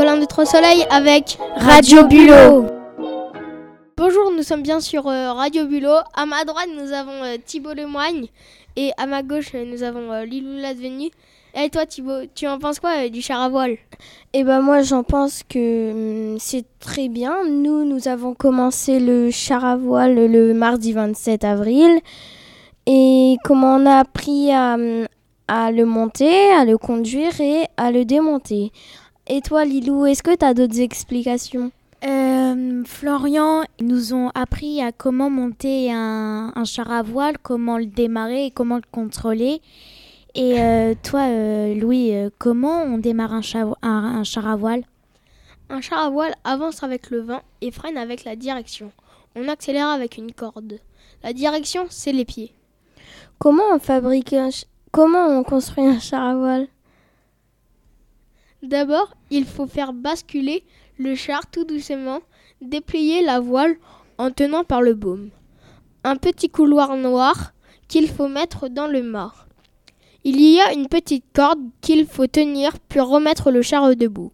Colin de Trois-Soleil avec Radio Bulot. Bonjour, nous sommes bien sur euh, Radio Bulot. À ma droite, nous avons euh, Thibault Lemoigne et à ma gauche, euh, nous avons euh, Lilou Ladvenu. Et toi, Thibault, tu en penses quoi du char à voile? Eh ben moi j'en pense que hum, c'est très bien. Nous nous avons commencé le char à voile le mardi 27 avril et comment on a appris à, hum, à le monter, à le conduire et à le démonter. Et toi Lilou, est-ce que tu as d'autres explications? Euh, Florian nous ont appris à comment monter un, un char à voile, comment le démarrer et comment le contrôler. Et euh, toi, euh, Louis, euh, comment on démarre un, cha- un- un char à voile? Un char à voile avance avec le vent et freine avec la direction. On accélère avec une corde. La direction, c'est les pieds. Comment on fabrique un comment on construit un char à voile? D'abord, il faut faire basculer le char tout doucement, déplier la voile en tenant par le baume. Un petit couloir noir qu'il faut mettre dans le mât. Il y a une petite corde qu'il faut tenir puis remettre le char debout.